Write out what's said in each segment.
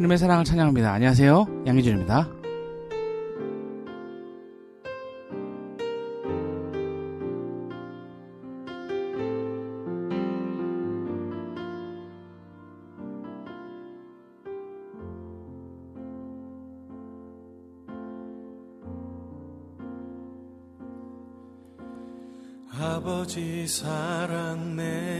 주님의 사랑을 찬양합니다. 안녕하세요. 양희준입니다. 아버지 사랑 내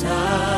성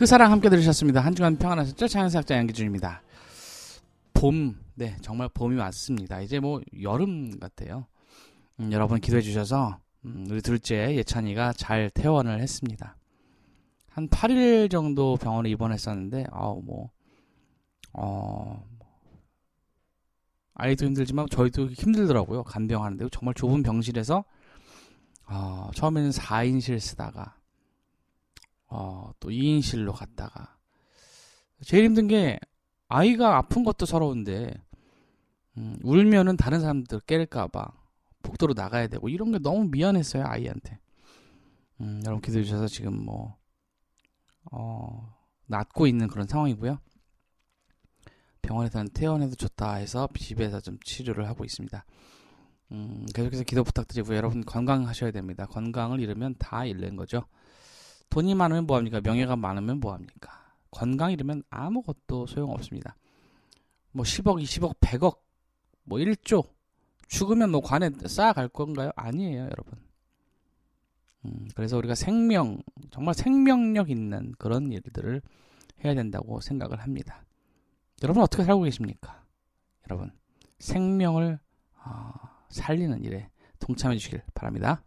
그 사랑 함께 들으셨습니다. 한 주간 평안하셨죠? 차영사학자 양기준입니다. 봄, 네, 정말 봄이 왔습니다. 이제 뭐 여름 같아요. 음, 여러분 기도해 주셔서 음, 우리 둘째 예찬이가 잘 퇴원을 했습니다. 한 8일 정도 병원에 입원했었는데, 아우 뭐, 어, 아이도 힘들지만 저희도 힘들더라고요. 간병하는데 정말 좁은 병실에서 어, 처음에는 4인실 쓰다가 어, 또 2인실로 갔다가. 제일 힘든 게 아이가 아픈 것도 서러운데 음, 울면은 다른 사람들 깰까봐 복도로 나가야 되고 이런 게 너무 미안했어요 아이한테. 음, 여러분 기도해 주셔서 지금 뭐 어, 낫고 있는 그런 상황이고요. 병원에서는 퇴원해도 좋다 해서 집에서 좀 치료를 하고 있습니다. 음, 계속해서 기도 부탁드리고요. 여러분 건강하셔야 됩니다. 건강을 잃으면 다 잃는 거죠 돈이 많으면 뭐합니까? 명예가 많으면 뭐합니까? 건강 잃으면 아무것도 소용없습니다. 뭐 10억, 20억, 100억, 뭐 1조 죽으면 뭐 관에 쌓아갈 건가요? 아니에요, 여러분. 음, 그래서 우리가 생명, 정말 생명력 있는 그런 일들을 해야 된다고 생각을 합니다. 여러분 어떻게 살고 계십니까? 여러분 생명을 어, 살리는 일에 동참해 주시길 바랍니다.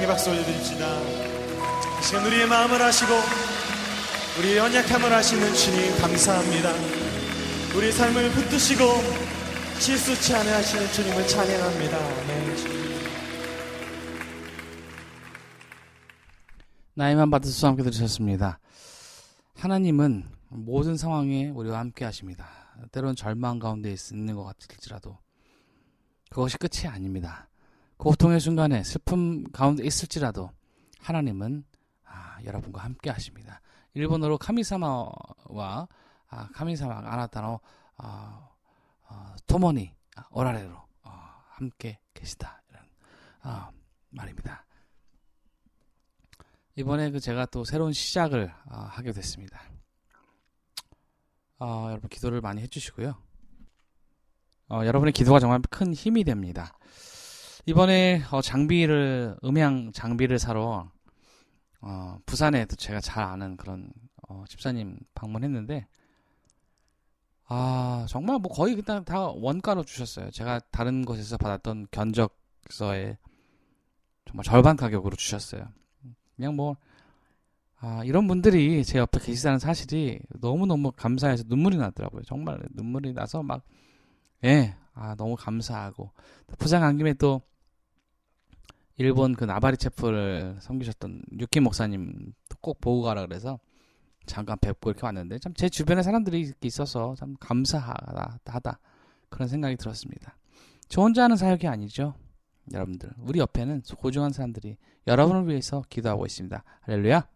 영광의 박수 올려드립시다 이 시간 우리의 마음을 아시고 우리의 연약함을 아시는 주님 감사합니다 우리 삶을 붙드시고 실수치 않게 하시는 주님을 찬양합니다 아멘. 나이만 받으셔서 함께 들으셨습니다. 하나님은 모든 상황에 우리와 함께 하십니다. 때로는 절망 가운데 있는 것 같을지라도 그것이 끝이 아닙니다. 고통의 순간에 슬픔 가운데 있을지라도 하나님은 아, 여러분과 함께 하십니다. 일본어로 카미사마와 아, 카미사마 아나타노 아, 아, 토모니 아, 오라레로 아, 함께 계시다 이런 아, 말입니다. 이번에 그 제가 또 새로운 시작을 아, 하게 됐습니다. 어, 여러분 기도를 많이 해주시고요. 어, 여러분의 기도가 정말 큰 힘이 됩니다. 이번에 어, 장비를 음향 장비를 사러 어, 부산에 또 제가 잘 아는 그런 어, 집사님 방문했는데 아 정말 뭐 거의 그냥 다 원가로 주셨어요. 제가 다른 곳에서 받았던 견적서에 정말 절반 가격으로 주셨어요. 그냥 뭐 아, 이런 분들이 제 옆에 계시다는 사실이 너무너무 감사해서 눈물이 나더라고요. 정말 눈물이 나서 막, 예, 아, 너무 감사하고. 부산 간 김에 또, 일본 그 나바리 체프를 섬기셨던 유키 목사님 꼭 보고 가라 그래서 잠깐 뵙고 이렇게 왔는데 참 제 주변에 사람들이 있어서 참 감사하다 하다 그런 생각이 들었습니다. 저 혼자 하는 사역이 아니죠. 여러분들 우리 옆에는 소중한 사람들이 여러분을 위해서 기도하고 있습니다. 할렐루야.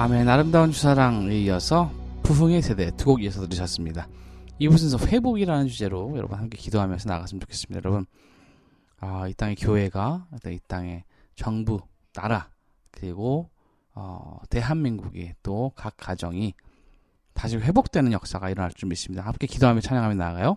아멘 아름다운 주사랑에 이어서 부흥의 세대 두 곡 이어서 들으셨습니다. 이부 순서 회복이라는 주제로 여러분 함께 기도하면서 나갔으면 좋겠습니다. 여러분 아, 이 땅의 교회가 이 땅의 정부, 나라 그리고 어, 대한민국이 또 각 가정이 다시 회복되는 역사가 일어날 줄 믿습니다. 함께 기도하며 찬양하며 나아가요.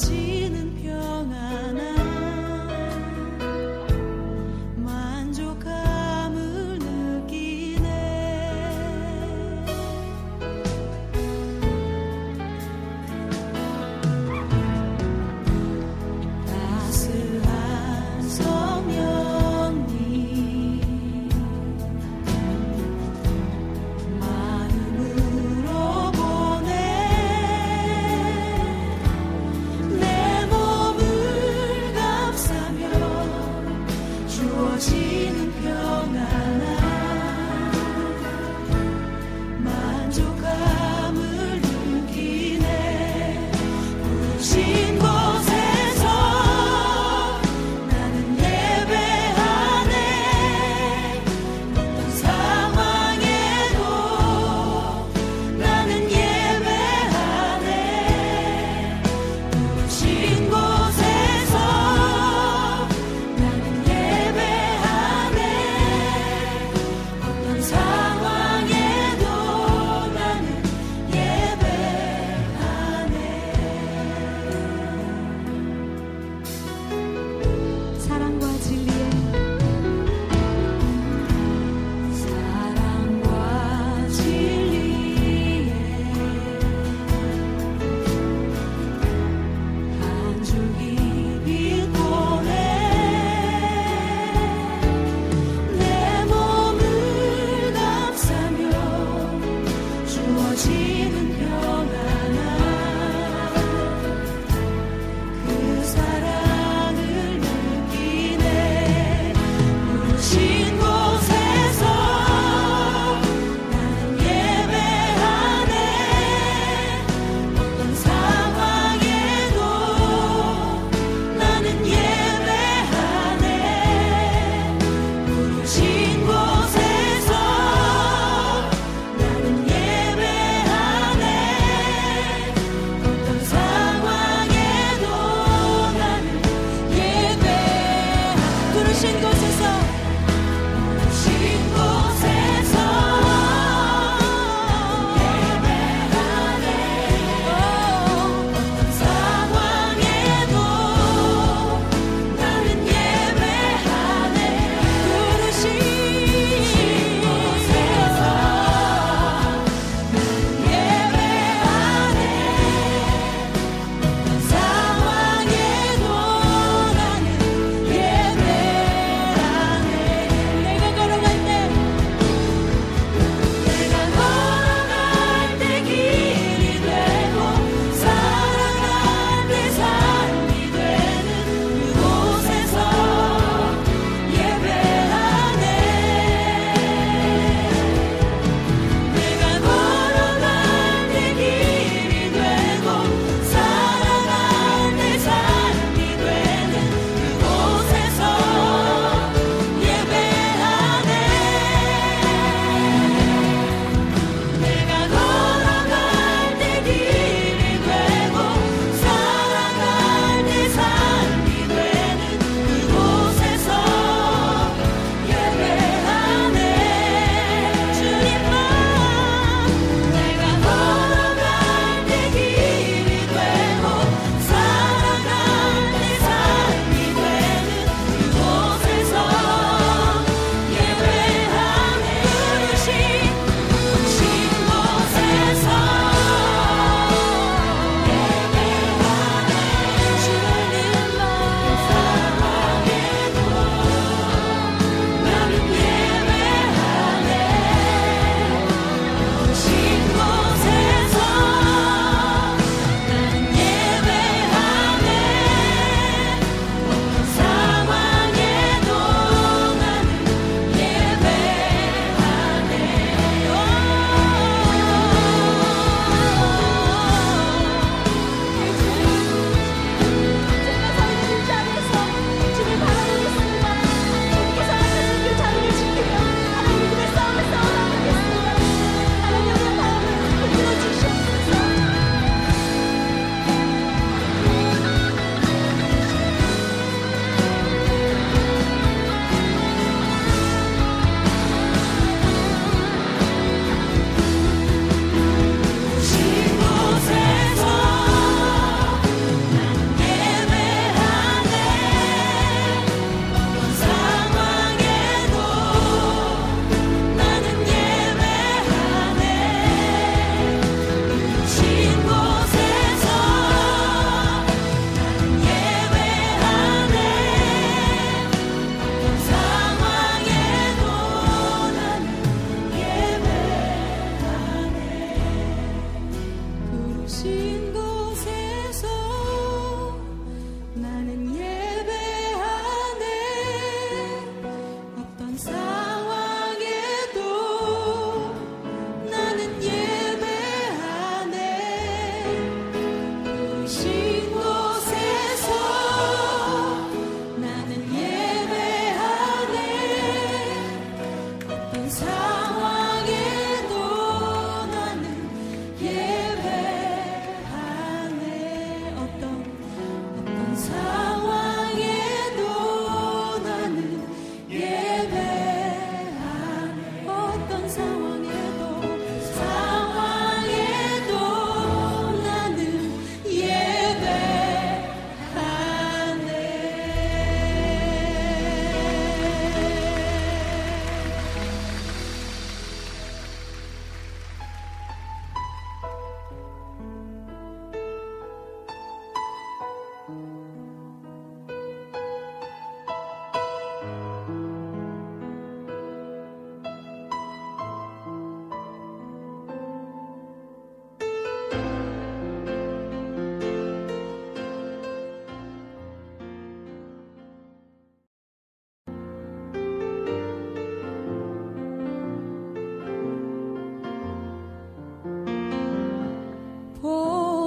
주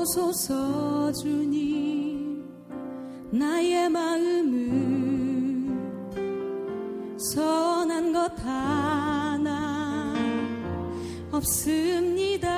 주옵소서 주님. 나의 마음을 선한 것 하나 없습니다.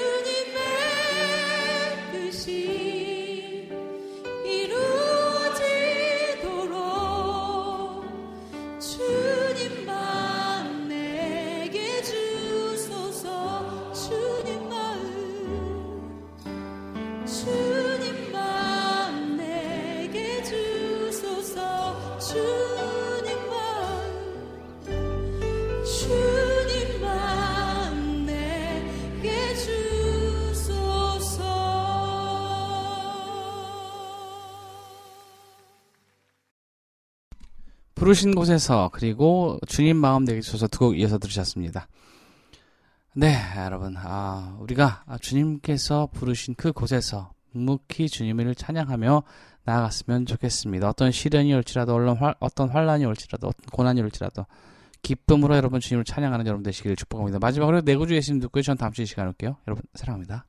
주님 부르신 곳에서 그리고 주님 마음 내게 주셔서 두 곡 이어서 들으셨습니다. 네, 여러분, 아, 우리가 주님께서 부르신 그 곳에서 묵묵히 주님을 찬양하며 나아갔으면 좋겠습니다. 어떤 시련이 올지라도, 얼른 활- 어떤 환란이 올지라도, 어떤 고난이 올지라도, 기쁨으로 여러분 주님을 찬양하는 여러분 되시기를 축복합니다. 마지막으로 내구주 예수님 듣고요. 전 다음 주에 시간 올게요. 여러분, 사랑합니다.